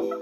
Hello,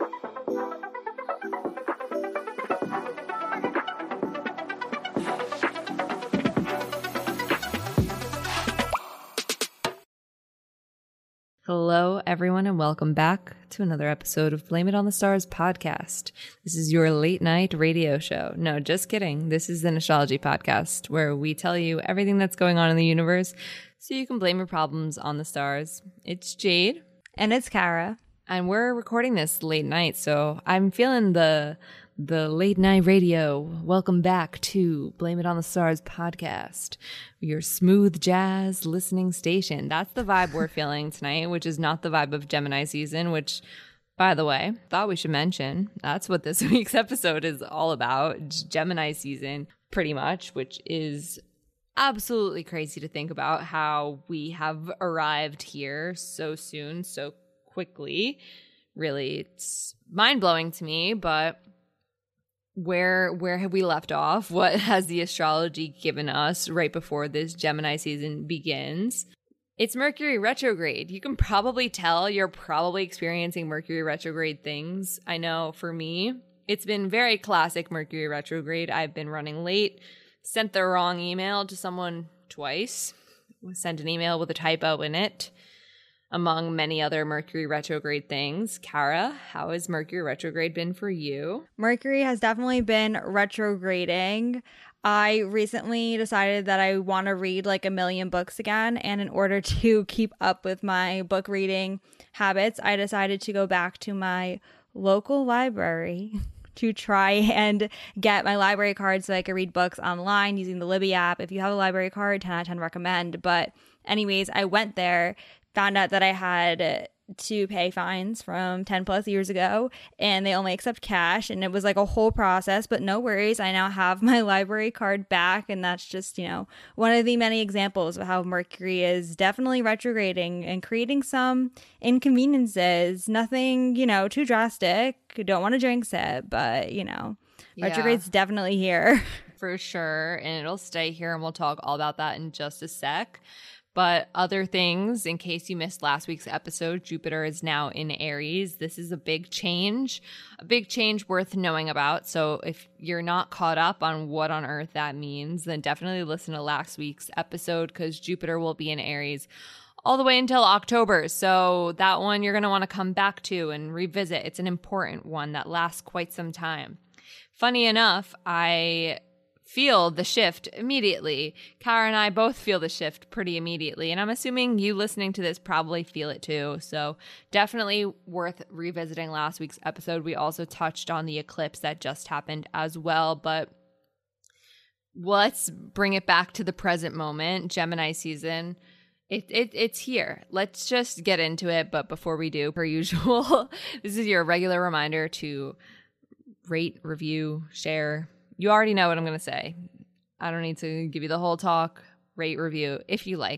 everyone, and welcome back to another episode of Blame It on the Stars podcast. This is your late night radio show. No, just kidding. This is an astrology podcast where we tell you everything that's going on in the universe so you can blame your problems on the stars. It's Jade. And it's Kara. And we're recording this late night, so I'm feeling the the late night radio. Welcome back to Blame It on the Stars podcast, your smooth jazz listening station. That's the vibe we're feeling tonight, which is not the vibe of Gemini season, which by the way, thought we should mention that's what this week's episode is all about. Gemini season, pretty much, which is absolutely crazy to think about how we have arrived here so soon, so quickly. Really, it's mind blowing to me, but where where have we left off? What has the astrology given us right before this Gemini season begins? It's Mercury retrograde. You can probably tell you're probably experiencing Mercury retrograde things. I know for me, it's been very classic Mercury retrograde. I've been running late, sent the wrong email to someone twice, sent an email with a typo in it among many other Mercury retrograde things. Kara, how has Mercury retrograde been for you? Mercury has definitely been retrograding. I recently decided that I want to read like a million books again. And in order to keep up with my book reading habits, I decided to go back to my local library to try and get my library card so I could read books online using the Libby app. If you have a library card, 10 out of 10 recommend. But, anyways, I went there found out that I had to pay fines from 10 plus years ago and they only accept cash and it was like a whole process but no worries i now have my library card back and that's just you know one of the many examples of how mercury is definitely retrograding and creating some inconveniences. Nothing you know too drastic. Don't want to jinx it but you know yeah. retrograde's definitely here. For sure and it'll stay here and we'll talk all about that in just a sec but other things, in case you missed last week's episode, Jupiter is now in Aries. This is a big change, a big change worth knowing about. So if you're not caught up on what on earth that means, then definitely listen to last week's episode because Jupiter will be in Aries all the way until October. So that one you're going to want to come back to and revisit. It's an important one that lasts quite some time. Funny enough, I feel the shift immediately. Kara and I both feel the shift pretty immediately, and I'm assuming you listening to this probably feel it too. So, definitely worth revisiting last week's episode. We also touched on the eclipse that just happened as well, but let's bring it back to the present moment, Gemini season. It, it it's here. Let's just get into it. But before we do, per usual, this is your regular reminder to rate, review, share, you already know what I'm going to say. I don't need to give you the whole talk, rate, review if you like.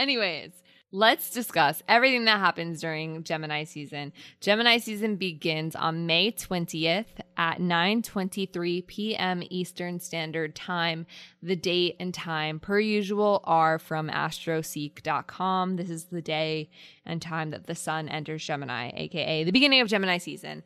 Anyways, let's discuss everything that happens during Gemini season. Gemini season begins on May 20th at 9:23 p.m. Eastern Standard Time. The date and time per usual are from astroseek.com. This is the day and time that the sun enters Gemini, aka the beginning of Gemini season.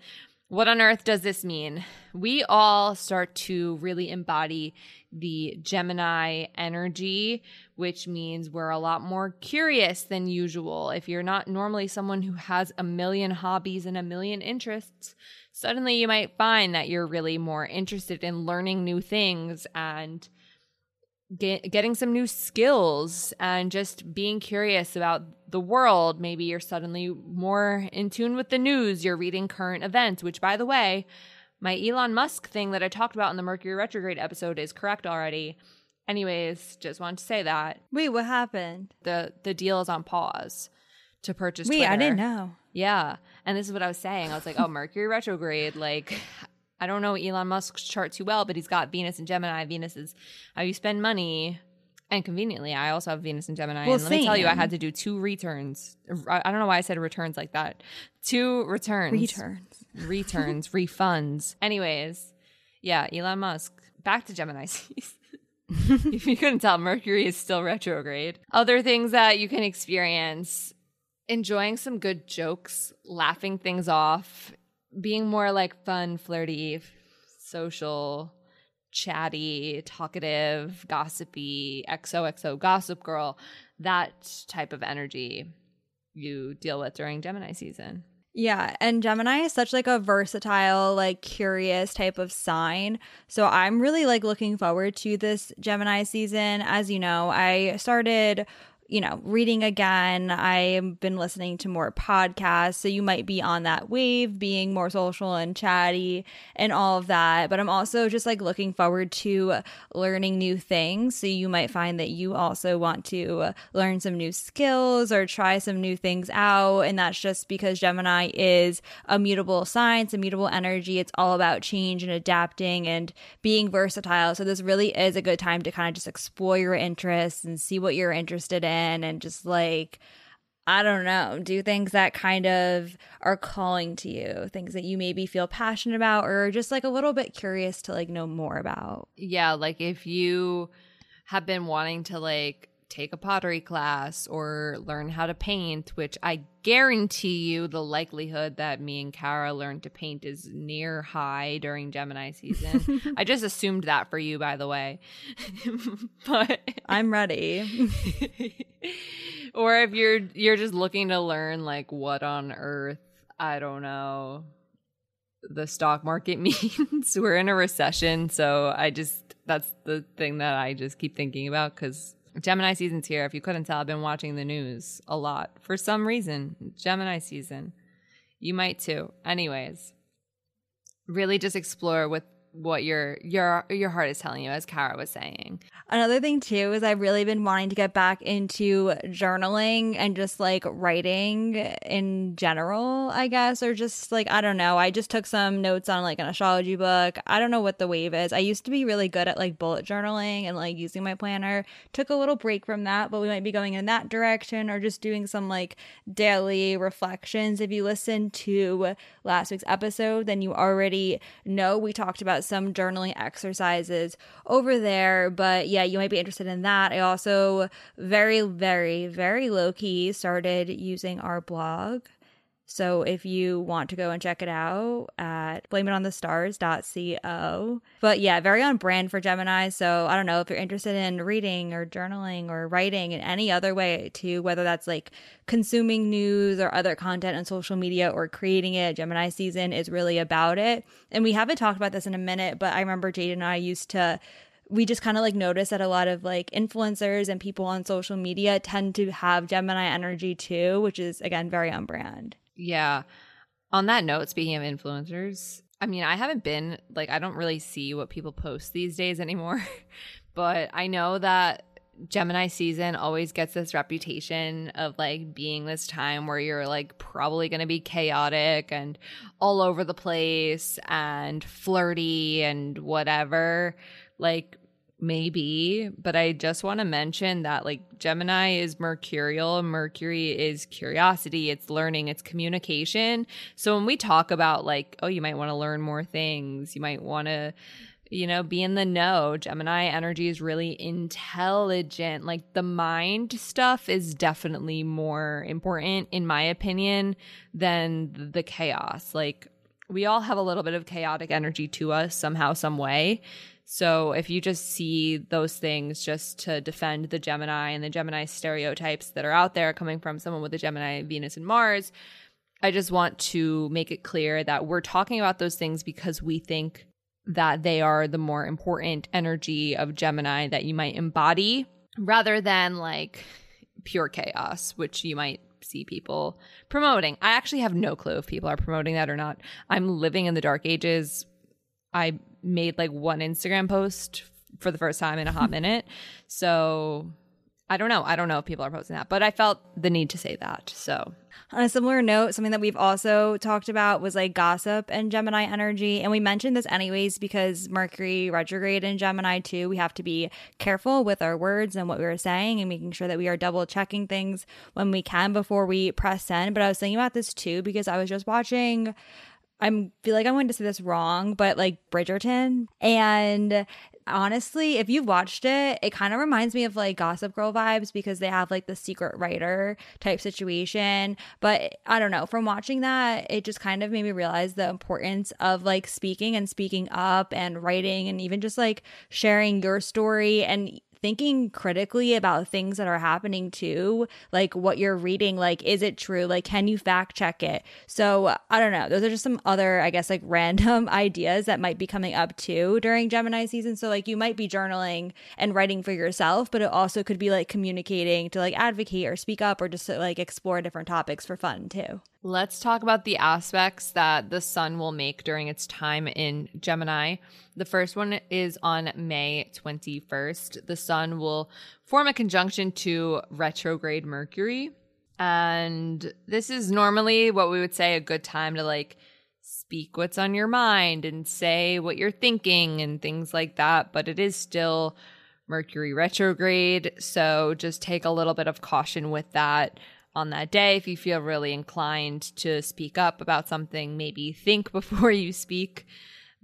What on earth does this mean? We all start to really embody the Gemini energy, which means we're a lot more curious than usual. If you're not normally someone who has a million hobbies and a million interests, suddenly you might find that you're really more interested in learning new things and get, getting some new skills and just being curious about the world. Maybe you're suddenly more in tune with the news. You're reading current events, which, by the way, my Elon Musk thing that I talked about in the Mercury retrograde episode is correct already. Anyways, just wanted to say that Wait, what happened? the the deal is on pause to purchase. Wait, I didn't know. Yeah, and this is what I was saying. I was like, oh, Mercury retrograde, like. I don't know Elon Musk's chart too well, but he's got Venus and Gemini. Venus is how you spend money. And conveniently, I also have Venus and Gemini. Well, and let me tell you, I had to do two returns. I I don't know why I said returns like that. Two returns. Returns. Returns, refunds. Anyways, yeah, Elon Musk. Back to Gemini season. if you couldn't tell, Mercury is still retrograde. Other things that you can experience enjoying some good jokes, laughing things off, being more like fun, flirty, social, chatty, talkative, gossipy, XOXO gossip girl, that type of energy you deal with during Gemini season. Yeah, and Gemini is such like a versatile, like curious type of sign. So I'm really like looking forward to this Gemini season. As you know, I started you know, reading again. I've been listening to more podcasts. So you might be on that wave, being more social and chatty and all of that. But I'm also just like looking forward to learning new things. So you might find that you also want to learn some new skills or try some new things out. And that's just because Gemini is a mutable sign, a mutable energy. It's all about change and adapting and being versatile. So this really is a good time to kind of just explore your interests and see what you're interested in and just like I don't know, do things that kind of are calling to you, things that you maybe feel passionate about or just like a little bit curious to like know more about. Yeah, like if you have been wanting to like take a pottery class or learn how to paint, which I guarantee you the likelihood that me and Kara learn to paint is near high during Gemini season. I just assumed that for you, by the way. but I'm ready. or if you're you're just looking to learn like what on earth, I don't know, the stock market means. We're in a recession, so I just that's the thing that I just keep thinking about cuz Gemini season's here. If you couldn't tell, I've been watching the news a lot for some reason. Gemini season. You might too. Anyways, really just explore with what your your your heart is telling you as Kara was saying. Another thing too is I've really been wanting to get back into journaling and just like writing in general, I guess, or just like I don't know. I just took some notes on like an astrology book. I don't know what the wave is. I used to be really good at like bullet journaling and like using my planner. Took a little break from that, but we might be going in that direction or just doing some like daily reflections. If you listen to last week's episode, then you already know we talked about some journaling exercises over there, but yeah, you might be interested in that. I also very, very, very low key started using our blog. So if you want to go and check it out at blameitonthe.stars.co. But yeah, very on brand for Gemini. So I don't know if you're interested in reading or journaling or writing in any other way too, whether that's like consuming news or other content on social media or creating it. Gemini season is really about it. And we haven't talked about this in a minute, but I remember Jade and I used to we just kind of like notice that a lot of like influencers and people on social media tend to have Gemini energy too, which is again very on brand. Yeah. On that note, speaking of influencers, I mean, I haven't been like I don't really see what people post these days anymore, but I know that Gemini season always gets this reputation of like being this time where you're like probably going to be chaotic and all over the place and flirty and whatever. Like maybe, but I just want to mention that like Gemini is mercurial, Mercury is curiosity, it's learning, it's communication. So when we talk about like, oh, you might want to learn more things, you might want to you know, be in the know. Gemini energy is really intelligent. Like the mind stuff is definitely more important, in my opinion, than the chaos. Like we all have a little bit of chaotic energy to us somehow, some way. So if you just see those things just to defend the Gemini and the Gemini stereotypes that are out there coming from someone with a Gemini, Venus, and Mars, I just want to make it clear that we're talking about those things because we think that they are the more important energy of Gemini that you might embody rather than like pure chaos, which you might see people promoting. I actually have no clue if people are promoting that or not. I'm living in the dark ages. I made like one Instagram post for the first time in a hot minute. So I don't know. I don't know if people are posting that, but I felt the need to say that. So, on a similar note, something that we've also talked about was like gossip and Gemini energy. And we mentioned this anyways because Mercury retrograde in Gemini too. We have to be careful with our words and what we are saying and making sure that we are double checking things when we can before we press send. But I was thinking about this too because I was just watching I feel like I'm going to say this wrong, but like Bridgerton. And honestly, if you've watched it, it kind of reminds me of like Gossip Girl vibes because they have like the secret writer type situation. But I don't know, from watching that, it just kind of made me realize the importance of like speaking and speaking up and writing and even just like sharing your story and thinking critically about things that are happening too, like what you're reading, like, is it true? Like, can you fact check it? So I don't know. Those are just some other, I guess, like random ideas that might be coming up too during Gemini season. So, like, you might be journaling and writing for yourself, but it also could be like communicating to like advocate or speak up or just to, like explore different topics for fun too. Let's talk about the aspects that the sun will make during its time in Gemini. The first one is on May 21st. The sun will form a conjunction to retrograde Mercury. And this is normally what we would say a good time to like speak what's on your mind and say what you're thinking and things like that. But it is still Mercury retrograde. So just take a little bit of caution with that on that day. If you feel really inclined to speak up about something, maybe think before you speak.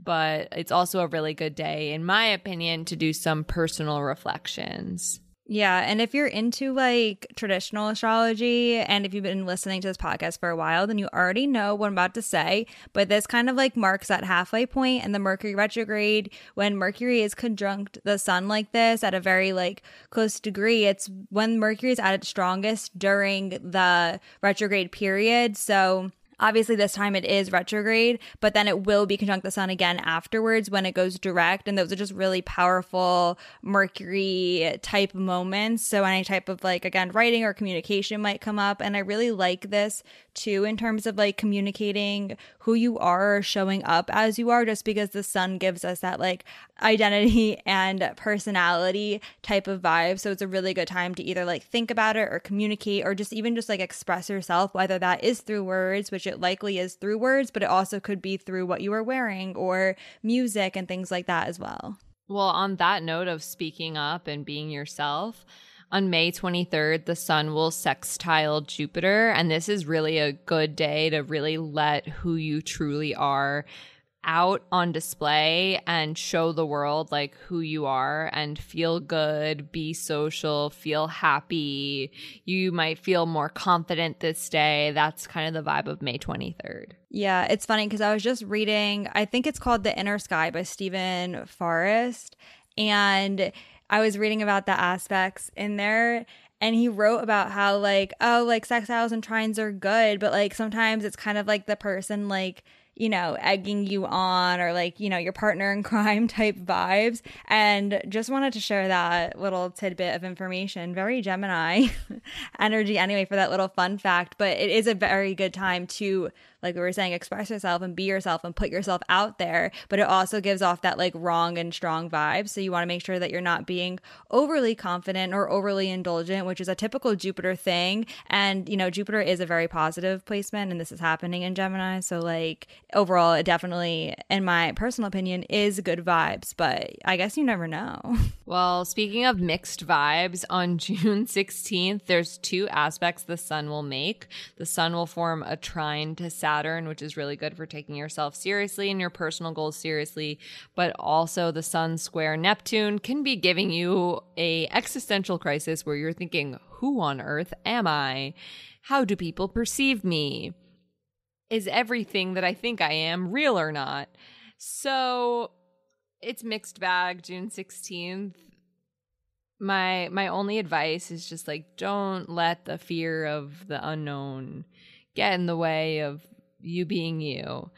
But it's also a really good day, in my opinion, to do some personal reflections. Yeah. And if you're into like traditional astrology and if you've been listening to this podcast for a while, then you already know what I'm about to say. But this kind of like marks that halfway point and the Mercury retrograde. When Mercury is conjunct the sun like this at a very like close degree, it's when Mercury is at its strongest during the retrograde period. So Obviously, this time it is retrograde, but then it will be conjunct the sun again afterwards when it goes direct. And those are just really powerful Mercury type moments. So, any type of like, again, writing or communication might come up. And I really like this too in terms of like communicating who you are showing up as you are, just because the sun gives us that like identity and personality type of vibe. So it's a really good time to either like think about it or communicate or just even just like express yourself, whether that is through words, which it likely is through words, but it also could be through what you are wearing or music and things like that as well. Well, on that note of speaking up and being yourself, on May 23rd, the sun will sextile Jupiter. And this is really a good day to really let who you truly are out on display and show the world like who you are and feel good, be social, feel happy. You might feel more confident this day. That's kind of the vibe of May 23rd. Yeah, it's funny because I was just reading, I think it's called The Inner Sky by Steven Forrest. And I was reading about the aspects in there and he wrote about how like oh like sextiles and trines are good but like sometimes it's kind of like the person like you know, egging you on or like, you know, your partner in crime type vibes. And just wanted to share that little tidbit of information. Very Gemini energy, anyway, for that little fun fact. But it is a very good time to like we were saying, express yourself and be yourself and put yourself out there. But it also gives off that like wrong and strong vibe. So you want to make sure that you're not being overly confident or overly indulgent, which is a typical Jupiter thing. And, you know, Jupiter is a very positive placement and this is happening in Gemini. So, like, overall, it definitely, in my personal opinion, is good vibes. But I guess you never know. Well, speaking of mixed vibes, on June 16th, there's two aspects the sun will make. The sun will form a trine to Saturn Saturn, which is really good for taking yourself seriously and your personal goals seriously. But also the Sun square Neptune can be giving you a existential crisis where you're thinking, who on earth am I? How do people perceive me? is everything that I think I am real or not? So it's mixed bag, June 16th. My my only advice is just like don't let the fear of the unknown get in the way of you being you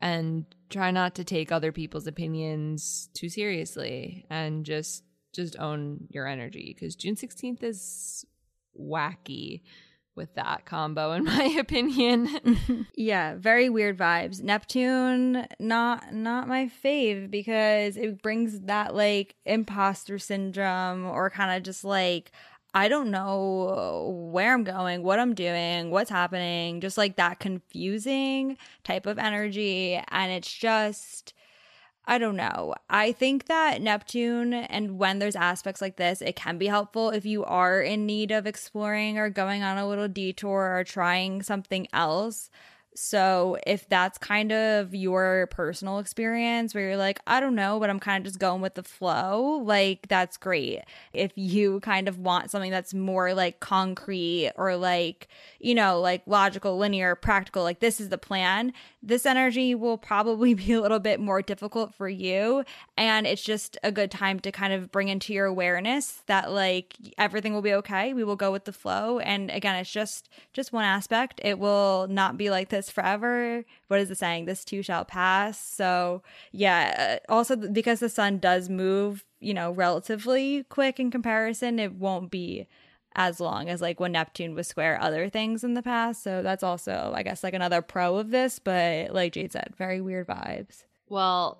and try not to take other people's opinions too seriously and just just own your energy because June 16th is wacky with that combo in my opinion. yeah, very weird vibes. Neptune not not my fave because it brings that like imposter syndrome or kind of just like I don't know where I'm going, what I'm doing, what's happening, just like that confusing type of energy and it's just I don't know. I think that Neptune, and when there's aspects like this, it can be helpful if you are in need of exploring or going on a little detour or trying something else. So if that's kind of your personal experience where you're like, I don't know, but I'm kind of just going with the flow, like that's great. If you kind of want something that's more like concrete or like, you know, like logical, linear, practical, like this is the plan, this energy will probably be a little bit more difficult for you. And it's just a good time to kind of bring into your awareness that like everything will be okay. We will go with the flow. And again, it's just just one aspect. It will not be like this forever. What is the saying? This too shall pass. So, yeah, uh, also because the sun does move, you know, relatively quick in comparison, it won't be as long as like when Neptune was square other things in the past. So that's also, I guess, like another pro of this. But like Jade said, very weird vibes. Well,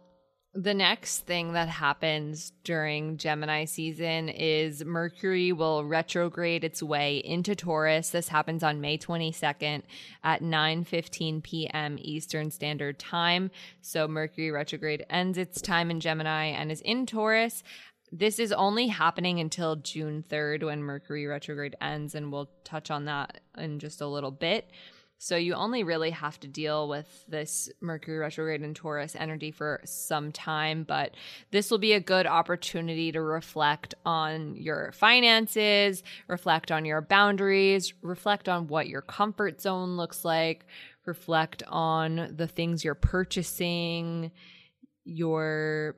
the next thing that happens during Gemini season is Mercury will retrograde its way into Taurus. This happens on May 22nd at 9:15 p.m. Eastern Standard Time. So Mercury retrograde ends its time in Gemini and is in Taurus. This is only happening until June 3rd when Mercury retrograde ends and we'll touch on that in just a little bit. So you only really have to deal with this Mercury retrograde and Taurus energy for some time, but this will be a good opportunity to reflect on your finances, reflect on your boundaries, reflect on what your comfort zone looks like, reflect on the things you're purchasing, your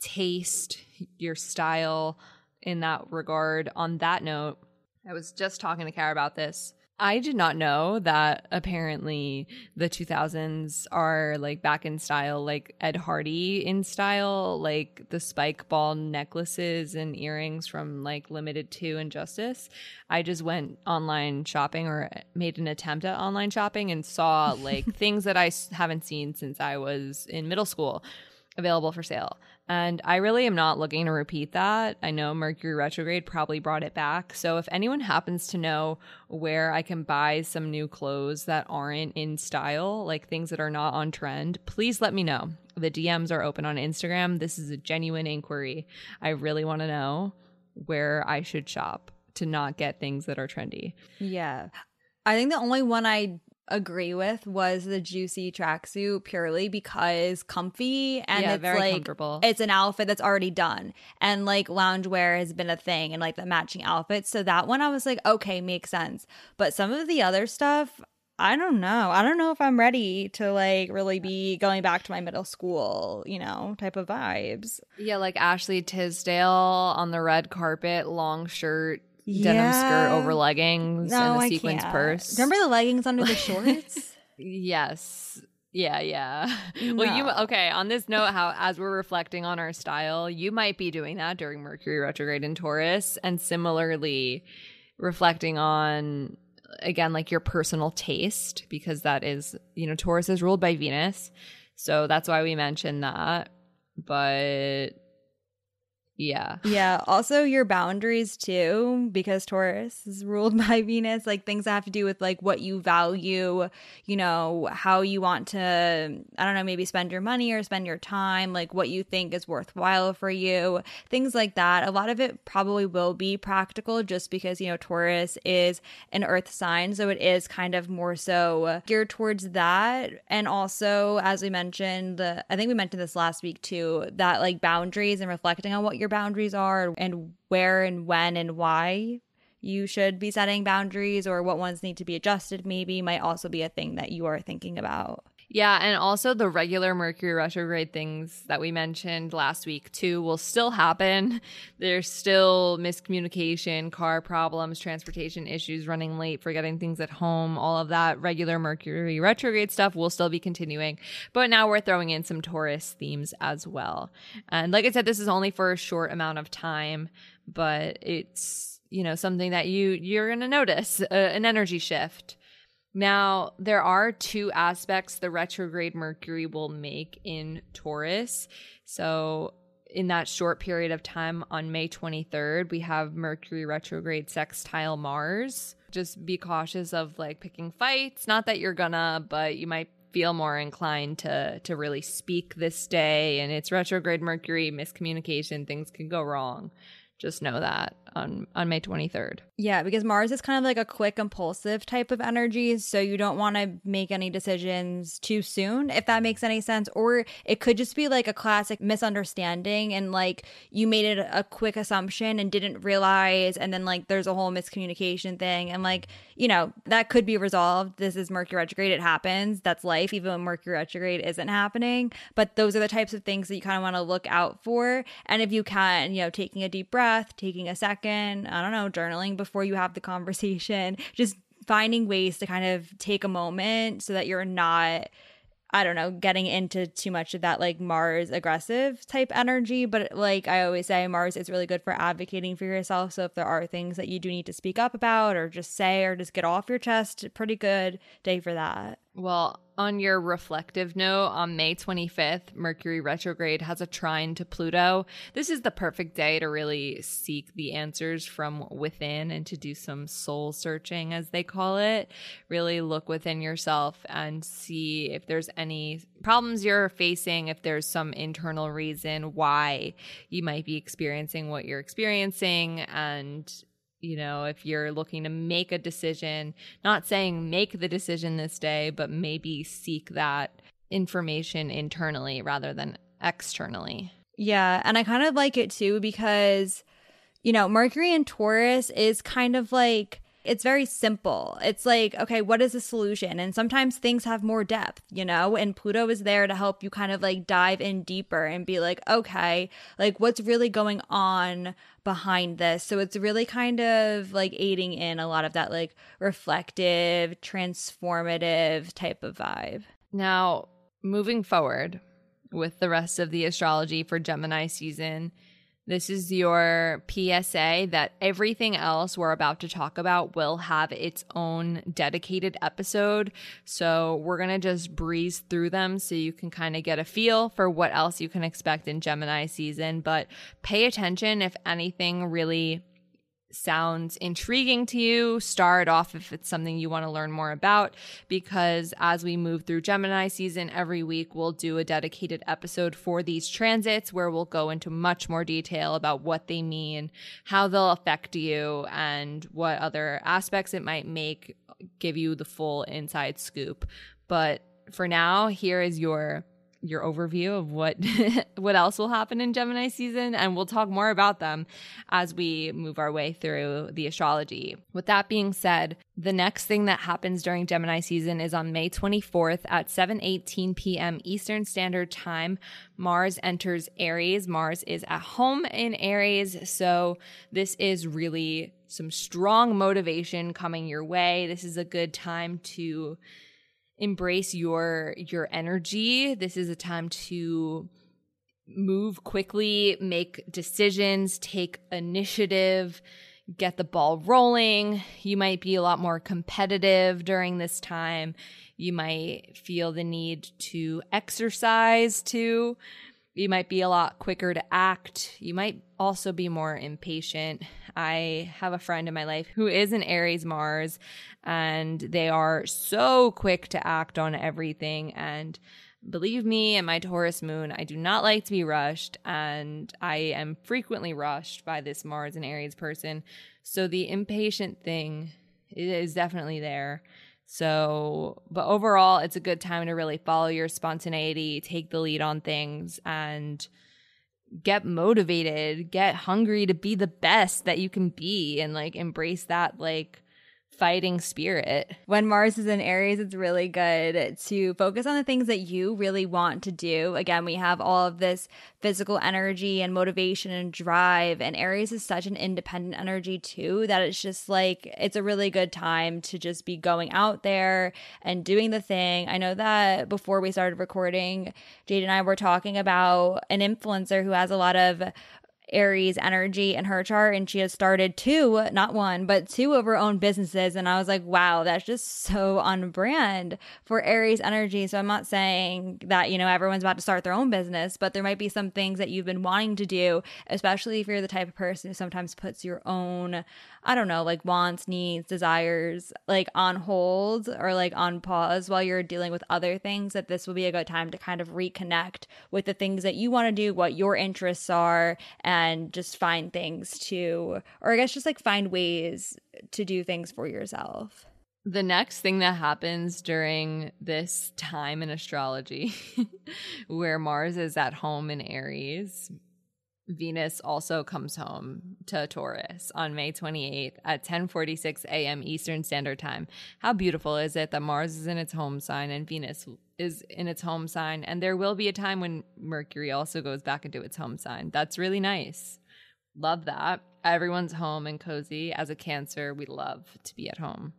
taste, your style in that regard. On that note, I was just talking to Kara about this I did not know that apparently the 2000s are like back in style, like Ed Hardy in style, like the spike ball necklaces and earrings from like Limited Too and Justice. I just went online shopping or made an attempt at online shopping and saw like things that I haven't seen since I was in middle school available for sale. And I really am not looking to repeat that. I know Mercury retrograde probably brought it back. So if anyone happens to know where I can buy some new clothes that aren't in style, like things that are not on trend, please let me know. The DMs are open on Instagram. This is a genuine inquiry. I really want to know where I should shop to not get things that are trendy. Yeah. I think the only one I agree with was the juicy tracksuit purely because comfy and yeah, it's like comfortable. it's an outfit that's already done. And like loungewear has been a thing and like the matching outfits. So that one I was like okay makes sense. But some of the other stuff I don't know. I don't know if I'm ready to like really be going back to my middle school you know type of vibes. Yeah like Ashley Tisdale on the red carpet long shirt yeah. denim skirt over leggings no, and a sequins purse. Remember the leggings under the shorts? yes. Yeah, yeah. No. Well, you okay, on this note how as we're reflecting on our style, you might be doing that during Mercury retrograde in Taurus and similarly reflecting on again like your personal taste because that is, you know, Taurus is ruled by Venus. So that's why we mentioned that. But yeah. Yeah. Also, your boundaries too, because Taurus is ruled by Venus, like things that have to do with like what you value, you know, how you want to, I don't know, maybe spend your money or spend your time, like what you think is worthwhile for you, things like that. A lot of it probably will be practical just because, you know, Taurus is an earth sign. So it is kind of more so geared towards that. And also, as we mentioned, I think we mentioned this last week too, that like boundaries and reflecting on what you're your boundaries are and where and when and why you should be setting boundaries or what ones need to be adjusted, maybe might also be a thing that you are thinking about. Yeah, and also the regular Mercury retrograde things that we mentioned last week too will still happen. There's still miscommunication, car problems, transportation issues, running late, forgetting things at home, all of that regular Mercury retrograde stuff will still be continuing. But now we're throwing in some Taurus themes as well. And like I said, this is only for a short amount of time, but it's, you know, something that you you're going to notice, uh, an energy shift. Now, there are two aspects the retrograde Mercury will make in Taurus. So, in that short period of time on May 23rd, we have Mercury retrograde sextile Mars. Just be cautious of like picking fights. Not that you're gonna, but you might feel more inclined to to really speak this day and it's retrograde Mercury, miscommunication, things can go wrong. Just know that on on May 23rd. Yeah, because Mars is kind of like a quick impulsive type of energy, so you don't want to make any decisions too soon if that makes any sense or it could just be like a classic misunderstanding and like you made it a quick assumption and didn't realize and then like there's a whole miscommunication thing and like, you know, that could be resolved. This is Mercury retrograde, it happens. That's life even when Mercury retrograde isn't happening, but those are the types of things that you kind of want to look out for and if you can, you know, taking a deep breath, taking a second second, I don't know, journaling before you have the conversation, just finding ways to kind of take a moment so that you're not I don't know, getting into too much of that like Mars aggressive type energy. But like I always say, Mars is really good for advocating for yourself. So if there are things that you do need to speak up about or just say or just get off your chest, pretty good day for that. Well, on your reflective note, on May 25th, Mercury retrograde has a trine to Pluto. This is the perfect day to really seek the answers from within and to do some soul searching, as they call it. Really look within yourself and see if there's any problems you're facing, if there's some internal reason why you might be experiencing what you're experiencing, and you know, if you're looking to make a decision, not saying make the decision this day, but maybe seek that information internally rather than externally. Yeah. And I kind of like it too because, you know, Mercury in Taurus is kind of like, it's very simple. It's like, okay, what is the solution? And sometimes things have more depth, you know? And Pluto is there to help you kind of like dive in deeper and be like, okay, like what's really going on behind this? So it's really kind of like aiding in a lot of that like reflective, transformative type of vibe. Now, moving forward with the rest of the astrology for Gemini season, this is your PSA that everything else we're about to talk about will have its own dedicated episode. So we're going to just breeze through them so you can kind of get a feel for what else you can expect in Gemini season. But pay attention if anything really sounds intriguing to you, start off if it's something you want to learn more about. Because as we move through Gemini season, every week we'll do a dedicated episode for these transits where we'll go into much more detail about what they mean, how they'll affect you, and what other aspects it might make, give you the full inside scoop. But for now, here is your your overview of what what else will happen in Gemini season and we'll talk more about them as we move our way through the astrology. With that being said, the next thing that happens during Gemini season is on May 24th at 7:18 p.m. Eastern Standard Time. Mars enters Aries. Mars is at home in Aries, so this is really some strong motivation coming your way. This is a good time to embrace your your energy. This is a time to move quickly, make decisions, take initiative, get the ball rolling. You might be a lot more competitive during this time. You might feel the need to exercise too. You might be a lot quicker to act. You might also be more impatient. I have a friend in my life who is an Aries Mars, and they are so quick to act on everything. And believe me, in my Taurus moon, I do not like to be rushed, and I am frequently rushed by this Mars and Aries person. So the impatient thing is definitely there. So, but overall, it's a good time to really follow your spontaneity, take the lead on things, and get motivated, get hungry to be the best that you can be and like embrace that like fighting spirit. When Mars is in Aries, it's really good to focus on the things that you really want to do. Again, we have all of this physical energy and motivation and drive, and Aries is such an independent energy too that it's just like it's a really good time to just be going out there and doing the thing. I know that before we started recording, Jade and I were talking about an influencer who has a lot of Aries energy in her chart and she has started two, not one, but two of her own businesses. And I was like, wow, that's just so on brand for Aries energy. So I'm not saying that, you know, everyone's about to start their own business, but there might be some things that you've been wanting to do, especially if you're the type of person who sometimes puts your own I don't know, like wants, needs, desires, like on hold or like on pause while you're dealing with other things, that this will be a good time to kind of reconnect with the things that you want to do, what your interests are, and just find things to, or I guess just like find ways to do things for yourself. The next thing that happens during this time in astrology, where Mars is at home in Aries, Venus also comes home to Taurus on May 28th at 10:46 a.m. Eastern Standard Time. How beautiful is it that Mars is in its home sign and Venus is in its home sign and there will be a time when Mercury also goes back into its home sign. That's really nice. Love that. Everyone's home and cozy. As a Cancer, we love to be at home.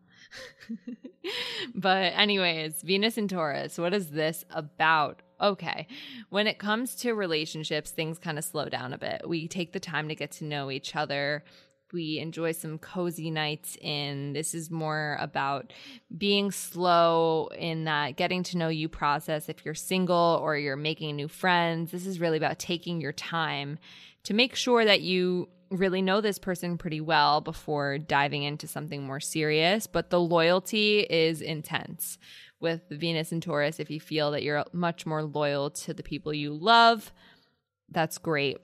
but anyways, Venus and Taurus, what is this about? okay. When it comes to relationships, things kind of slow down a bit. We take the time to get to know each other. We enjoy some cozy nights in. This is more about being slow in that getting to know you process. If you're single or you're making new friends, this is really about taking your time to make sure that you really know this person pretty well before diving into something more serious. But the loyalty is intense with Venus and Taurus, if you feel that you're much more loyal to the people you love, that's great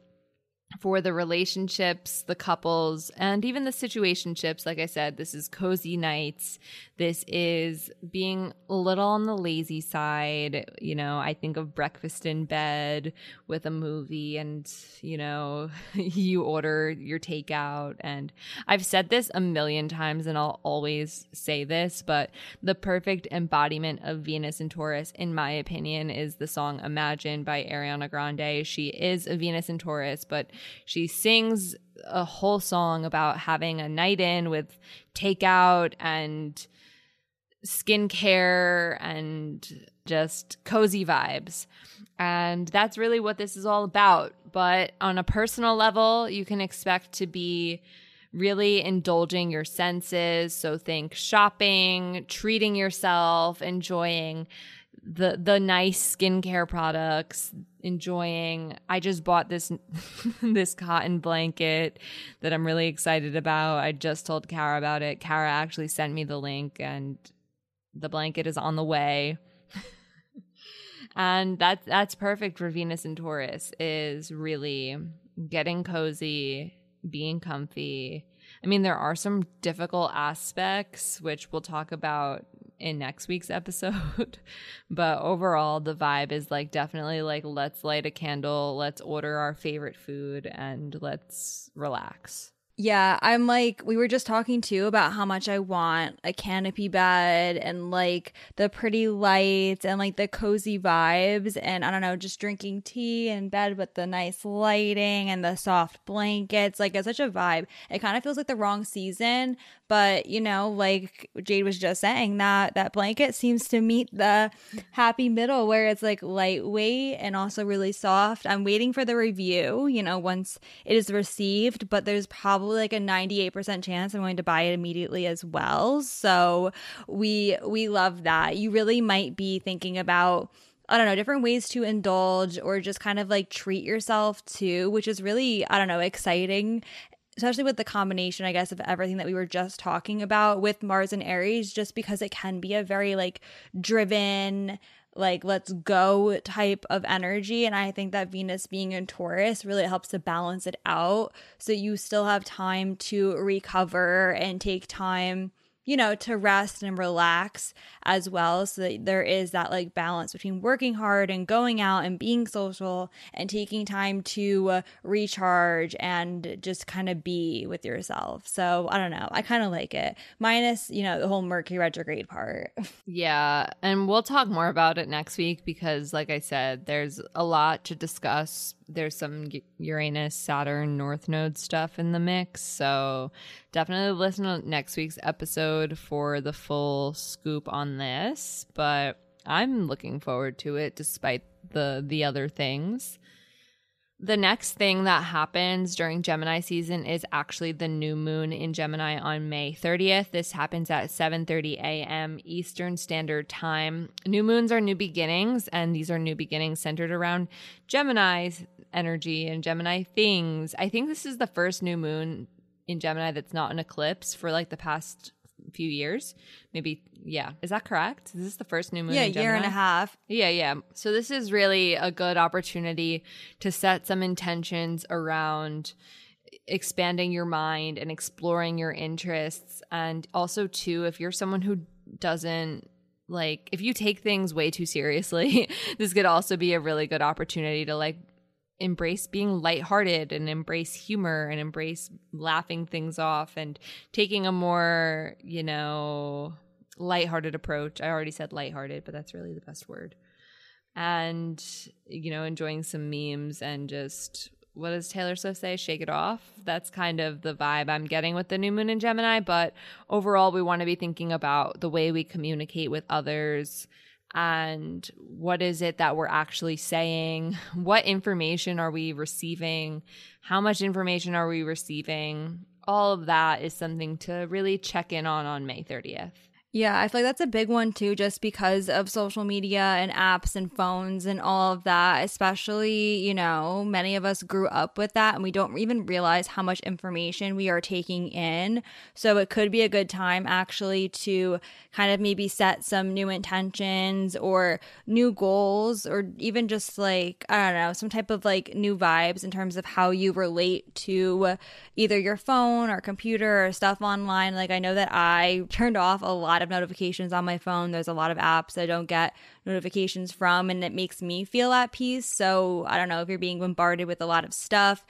for the relationships, the couples, and even the situationships. Like I said, this is cozy nights. This is being a little on the lazy side. You know, I think of breakfast in bed with a movie and, you know, you order your takeout. And I've said this a million times and I'll always say this, but the perfect embodiment of Venus and Taurus, in my opinion, is the song Imagine by Ariana Grande. She is a Venus and Taurus, but she sings a whole song about having a night in with takeout and skincare and just cozy vibes. And that's really what this is all about. But on a personal level, you can expect to be really indulging your senses. So think shopping, treating yourself, enjoying the the nice skincare products enjoying i just bought this this cotton blanket that i'm really excited about. I just told kara about it. Kara actually sent me the link and the blanket is on the way. And that's that's perfect for venus and taurus is really getting cozy being comfy. I mean there are some difficult aspects which we'll talk about in next week's episode. but overall, the vibe is like definitely like let's light a candle, let's order our favorite food, and let's relax. Yeah, I'm like, we were just talking too about how much I want a canopy bed and like the pretty lights and like the cozy vibes. And I don't know, just drinking tea in bed with the nice lighting and the soft blankets. Like, it's such a vibe. It kind of feels like the wrong season, but you know like jade was just saying that that blanket seems to meet the happy middle where it's like lightweight and also really soft i'm waiting for the review you know once it is received but there's probably like a 98% chance i'm going to buy it immediately as well. So we we love that. You really might be thinking about I don't know, different ways to indulge or just kind of like treat yourself too, which is really, I don't know, exciting especially with the combination, I guess, of everything that we were just talking about with Mars and Aries, just because it can be a very like driven, like let's go type of energy. And I think that Venus being in Taurus really helps to balance it out. So you still have time to recover and take time you know, to rest and relax as well. So that there is that like balance between working hard and going out and being social and taking time to uh, recharge and just kind of be with yourself. So I don't know. I kind of like it, minus, you know, the whole Mercury retrograde part. Yeah. And we'll talk more about it next week because, like I said, there's a lot to discuss there's some Uranus, Saturn, North Node stuff in the mix. So definitely listen to next week's episode for the full scoop on this. But I'm looking forward to it despite the the other things. The next thing that happens during Gemini season is actually the new moon in Gemini on May 30th. This happens at 7:30 a.m. Eastern Standard Time. New moons are new beginnings and these are new beginnings centered around Gemini's energy and Gemini things. I think this is the first new moon in Gemini that's not an eclipse for like the past few years. Maybe, yeah. Is that correct? This is this the first new moon? Yeah, year and a half. Yeah, yeah. So this is really a good opportunity to set some intentions around expanding your mind and exploring your interests. And also, too, if you're someone who doesn't like, if you take things way too seriously, this could also be a really good opportunity to like embrace being lighthearted and embrace humor and embrace laughing things off and taking a more, you know, lighthearted approach. I already said lighthearted, but that's really the best word. And, you know, enjoying some memes and just what does Taylor Swift say? Shake it off. That's kind of the vibe I'm getting with the new moon in Gemini. But overall, we want to be thinking about the way we communicate with others and what is it that we're actually saying? What information are we receiving? How much information are we receiving? All of that is something to really check in on on May 30th. Yeah, I feel like that's a big one too, just because of social media and apps and phones and all of that. Especially, you know, many of us grew up with that and we don't even realize how much information we are taking in. So it could be a good time actually to kind of maybe set some new intentions or new goals or even just like, I don't know, some type of like new vibes in terms of how you relate to either your phone or computer or stuff online. Like, I know that I turned off a lot lot of notifications on my phone. There's a lot of apps I don't get notifications from, and it makes me feel at peace. So I don't know if you're being bombarded with a lot of stuff.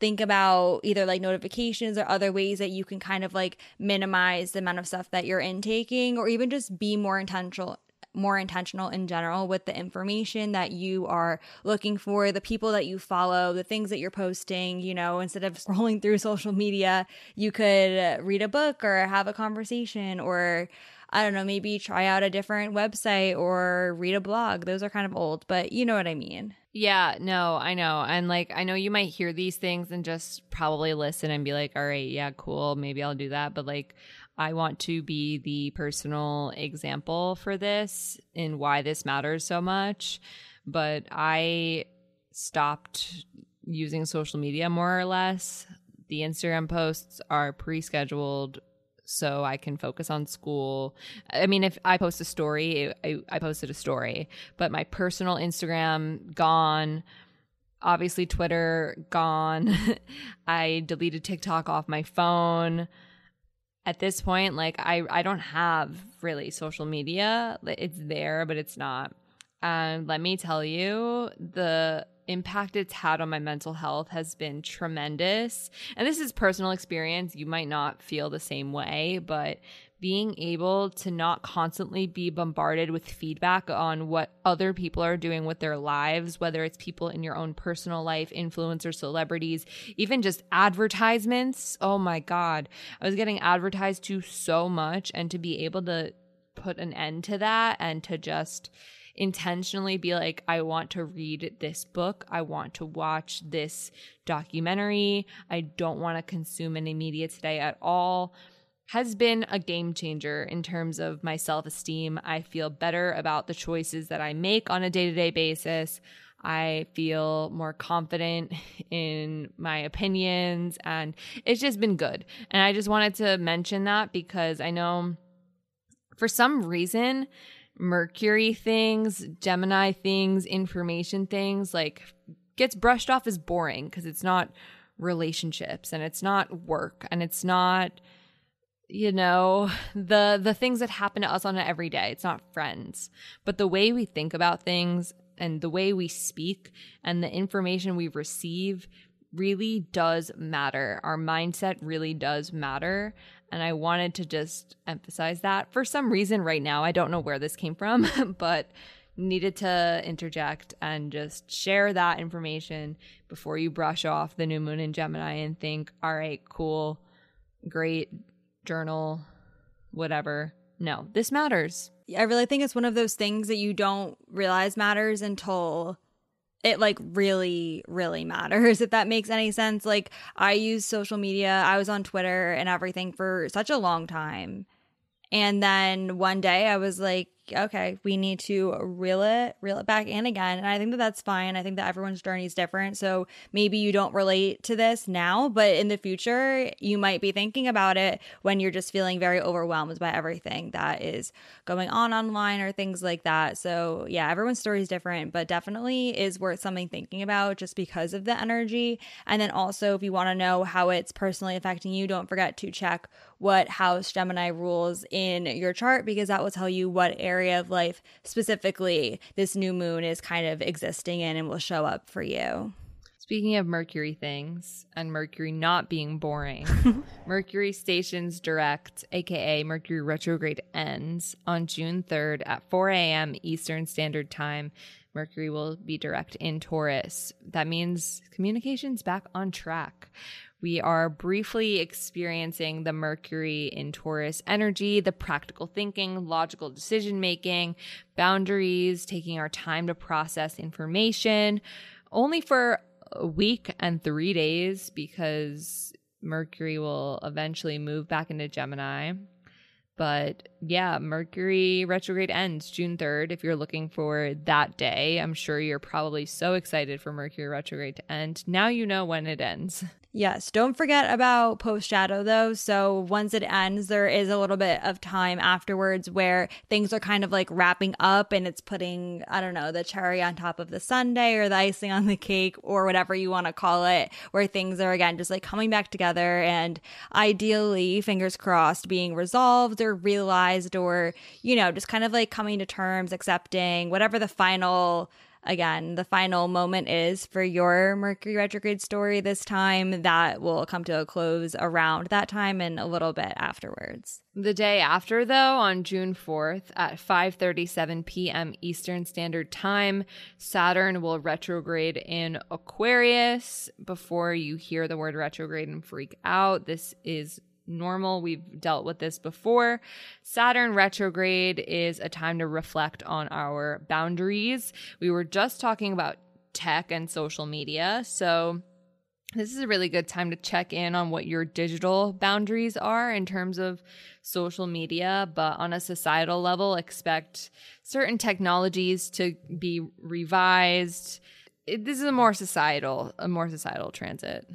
Think about either like notifications or other ways that you can kind of like minimize the amount of stuff that you're intaking, or even just be more intentional more intentional in general with the information that you are looking for, the people that you follow, the things that you're posting. You know, instead of scrolling through social media, you could read a book or have a conversation or I don't know, maybe try out a different website or read a blog. Those are kind of old, but you know what I mean. Yeah, no, I know. And like, I know you might hear these things and just probably listen and be like, all right, yeah, cool. Maybe I'll do that. But like, I want to be the personal example for this and why this matters so much. But I stopped using social media more or less. The Instagram posts are pre scheduled so I can focus on school. I mean, if I post a story, I, I posted a story, but my personal Instagram gone. Obviously, Twitter gone. I deleted TikTok off my phone. At this point, like I, I don't have really social media. It's there, but it's not. And let me tell you, the impact it's had on my mental health has been tremendous. And this is personal experience. You might not feel the same way, but being able to not constantly be bombarded with feedback on what other people are doing with their lives, whether it's people in your own personal life, influencers, celebrities, even just advertisements. Oh my God. I was getting advertised to so much, and to be able to put an end to that and to just intentionally be like, I want to read this book. I want to watch this documentary. I don't want to consume any media today at all has been a game changer in terms of my self esteem. I feel better about the choices that I make on a day to day basis. I feel more confident in my opinions, and it's just been good. And I just wanted to mention that because I know for some reason, Mercury things, Gemini things, information things like gets brushed off as boring because it's not relationships and it's not work and it's not you know the the things that happen to us on an everyday. It's not friends. But the way we think about things and the way we speak and the information we receive really does matter. Our mindset really does matter and i wanted to just emphasize that for some reason right now i don't know where this came from but needed to interject and just share that information before you brush off the new moon in gemini and think all right cool great journal, whatever. No, this matters. I really think it's one of those things that you don't realize matters until it like really really matters if that makes any sense. Like i use social media i was on twitter and everything for such a long time. And then one day i was like okay, we need to reel it, reel it back in again. And I think that that's fine. I think that everyone's journey is different. So maybe you don't relate to this now, but in the future, you might be thinking about it when you're just feeling very overwhelmed by everything that is going on online or things like that. So yeah, everyone's story is different, but definitely is worth something thinking about just because of the energy. And then also, if you want to know how it's personally affecting you, don't forget to check what house Gemini rules in your chart because that will tell you what area of life specifically this new moon is kind of existing in and will show up for you. Speaking of Mercury things and Mercury not being boring, Mercury stations direct, aka Mercury retrograde, ends on June 3rd at 4 a.m. Eastern Standard Time. Mercury will be direct in Taurus. That means communications back on track. We are briefly experiencing the Mercury in Taurus energy, the practical thinking, logical decision making, boundaries, taking our time to process information, only for a week and three days because Mercury will eventually move back into Gemini. But yeah, Mercury retrograde ends June 3rd. If you're looking for that day, I'm sure you're probably so excited for Mercury retrograde to end. Now you know when it ends. Yes. Don't forget about post shadow though. So once it ends, there is a little bit of time afterwards where things are kind of like wrapping up and it's putting, I don't know, the cherry on top of the sundae or the icing on the cake or whatever you want to call it, where things are again just like coming back together and ideally, fingers crossed, being resolved or realized or, you know, just kind of like coming to terms, accepting whatever the final again, the final moment is for your Mercury retrograde story this time. That will come to a close around that time and a little bit afterwards. The day after though, on June 4th at 5:37 p.m. Eastern Standard Time, Saturn will retrograde in Aquarius. Before you hear the word retrograde and freak out, this is normal. We've dealt with this before. Saturn retrograde is a time to reflect on our boundaries. We were just talking about tech and social media. So, this is a really good time to check in on what your digital boundaries are in terms of social media, but on a societal level, expect certain technologies to be revised. It, this is a more societal, a more societal transit.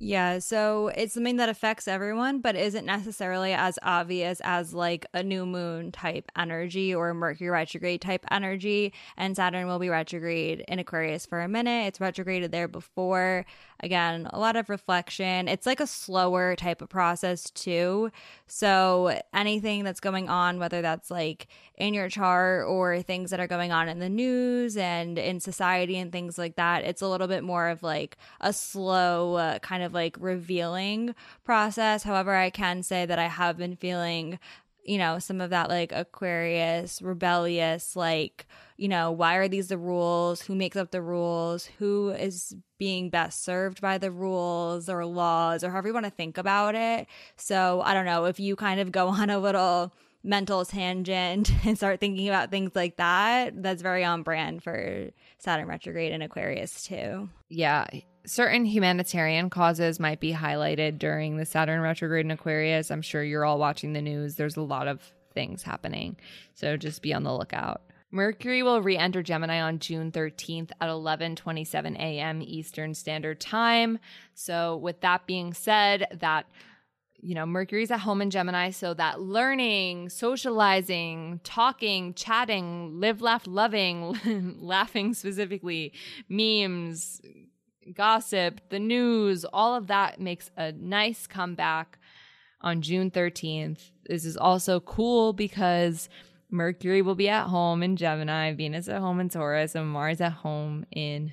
Yeah, so it's something that affects everyone, but isn't necessarily as obvious as like a new moon type energy or Mercury retrograde type energy. And Saturn will be retrograde in Aquarius for a minute. It's retrograded there before. Again, a lot of reflection. It's like a slower type of process too. So anything that's going on, whether that's like in your chart or things that are going on in the news and in society and things like that, it's a little bit more of like a slow uh, kind of like revealing process. However, I can say that I have been feeling you know, some of that like Aquarius, rebellious, like, you know, why are these the rules? Who makes up the rules? Who is being best served by the rules or laws or however you want to think about it? So I don't know if you kind of go on a little mental tangent and start thinking about things like that, that's very on brand for Saturn retrograde and Aquarius too. Yeah certain humanitarian causes might be highlighted during the Saturn retrograde in Aquarius. I'm sure you're all watching the news. There's a lot of things happening. So just be on the lookout. Mercury will re-enter Gemini on June 13th at 11:27 a.m. Eastern Standard Time. So with that being said, that you know, Mercury's at home in Gemini, so that learning, socializing, talking, chatting, live, laugh, loving, laughing specifically, memes, gossip, the news, all of that makes a nice comeback on June 13th. This is also cool because Mercury will be at home in Gemini, Venus at home in Taurus, and Mars at home in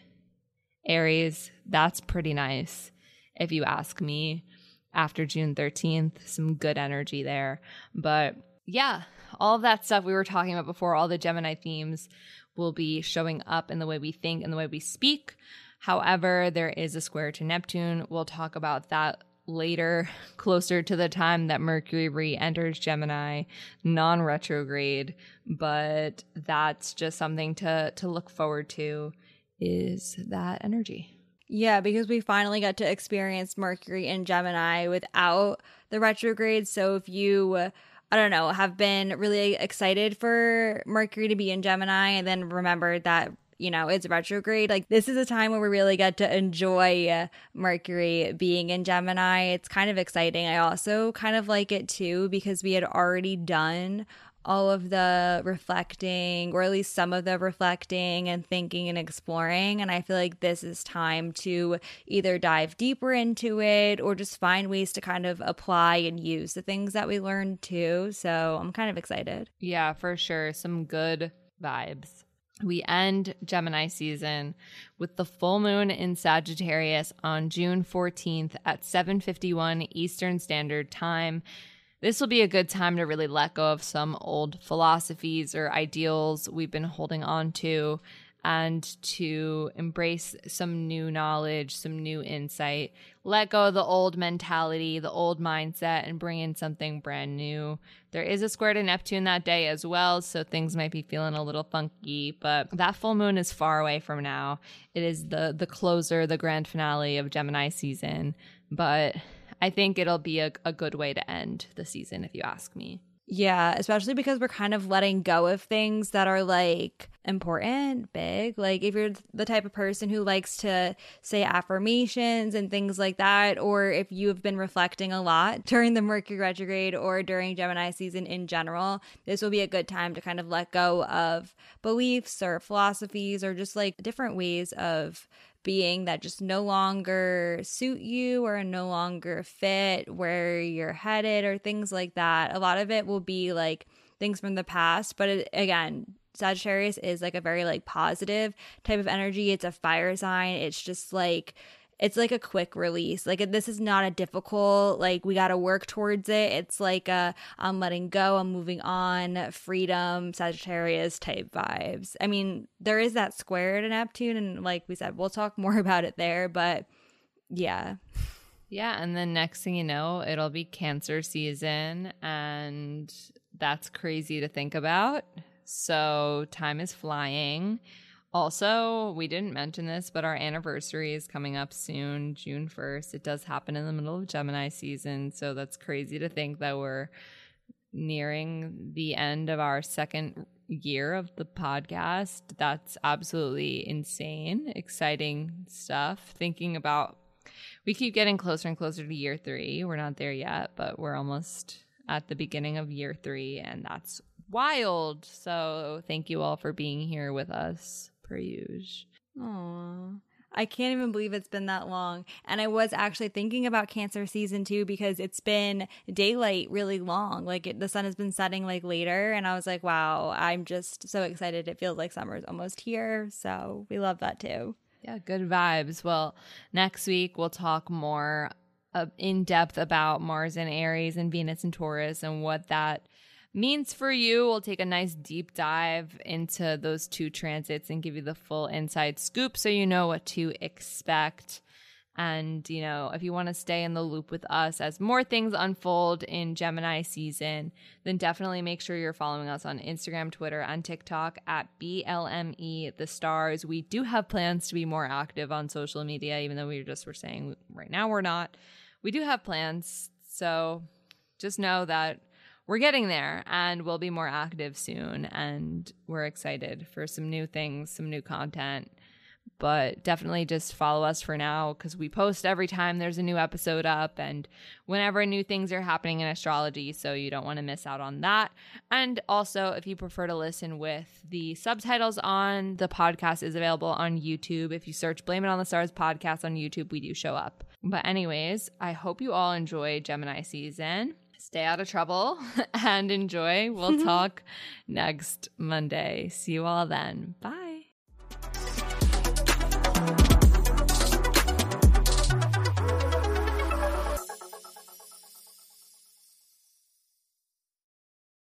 Aries. That's pretty nice, if you ask me. After June 13th, some good energy there. But yeah, all of that stuff we were talking about before, all the Gemini themes will be showing up in the way we think and the way we speak. However, there is a square to Neptune. We'll talk about that later, closer to the time that Mercury re enters Gemini, non retrograde. But that's just something to, to look forward to is that energy. Yeah, because we finally got to experience Mercury in Gemini without the retrograde. So if you, I don't know, have been really excited for Mercury to be in Gemini and then remembered that you know, it's retrograde. Like this is a time where we really get to enjoy uh, Mercury being in Gemini. It's kind of exciting. I also kind of like it too because we had already done all of the reflecting, or at least some of the reflecting and thinking and exploring. And I feel like this is time to either dive deeper into it or just find ways to kind of apply and use the things that we learned too. So I'm kind of excited. Yeah, for sure. Some good vibes. We end Gemini season with the full moon in Sagittarius on June 14th at 7:51 Eastern Standard Time. This will be a good time to really let go of some old philosophies or ideals we've been holding on to and to embrace some new knowledge, some new insight. Let go of the old mentality, the old mindset, and bring in something brand new. There is a square to Neptune that day as well, so things might be feeling a little funky, but that full moon is far away from now. It is the the closer, the grand finale of Gemini season, but I think it'll be a, a good way to end the season, if you ask me. Yeah, especially because we're kind of letting go of things that are like important, big. Like if you're the type of person who likes to say affirmations and things like that, or if you have been reflecting a lot during the Mercury retrograde or during Gemini season in general, this will be a good time to kind of let go of beliefs or philosophies or just like different ways of being that just no longer suit you or no longer fit where you're headed or things like that. A lot of it will be like things from the past, but it, again, Sagittarius is like a very like positive type of energy. It's a fire sign. It's just like it's like a quick release. Like this is not a difficult like we got to work towards it. It's like a I'm letting go, I'm moving on, freedom, Sagittarius type vibes. I mean, there is that square to Neptune and like we said, we'll talk more about it there, but yeah. Yeah, and then next thing you know, it'll be cancer season and that's crazy to think about. So time is flying. Also, we didn't mention this, but our anniversary is coming up soon, June 1st. It does happen in the middle of Gemini season. So that's crazy to think that we're nearing the end of our second year of the podcast. That's absolutely insane, exciting stuff. Thinking about, we keep getting closer and closer to year three. We're not there yet, but we're almost at the beginning of year three, and that's wild. So thank you all for being here with us per usual. Aww. I can't even believe it's been that long. And I was actually thinking about Cancer season too because it's been daylight really long. Like it, the sun has been setting like later. And I was like, wow, I'm just so excited. It feels like summer's almost here. So we love that too. Yeah, good vibes. Well, next week we'll talk more uh, in depth about Mars and Aries and Venus and Taurus and what that means for you. We'll take a nice deep dive into those two transits and give you the full inside scoop so you know what to expect. And, you know, if you want to stay in the loop with us as more things unfold in Gemini season, then definitely make sure you're following us on Instagram, Twitter, and TikTok at BLME The Stars. We do have plans to be more active on social media, even though we just were saying right now we're not. We do have plans. So just know that we're getting there and we'll be more active soon. And we're excited for some new things, some new content. But definitely just follow us for now because we post every time there's a new episode up and whenever new things are happening in astrology. So you don't want to miss out on that. And also, if you prefer to listen with the subtitles on, the podcast is available on YouTube. If you search Blame It on the Stars podcast on YouTube, we do show up. But, anyways, I hope you all enjoy Gemini season. Stay out of trouble and enjoy. We'll talk next Monday. See you all then. Bye.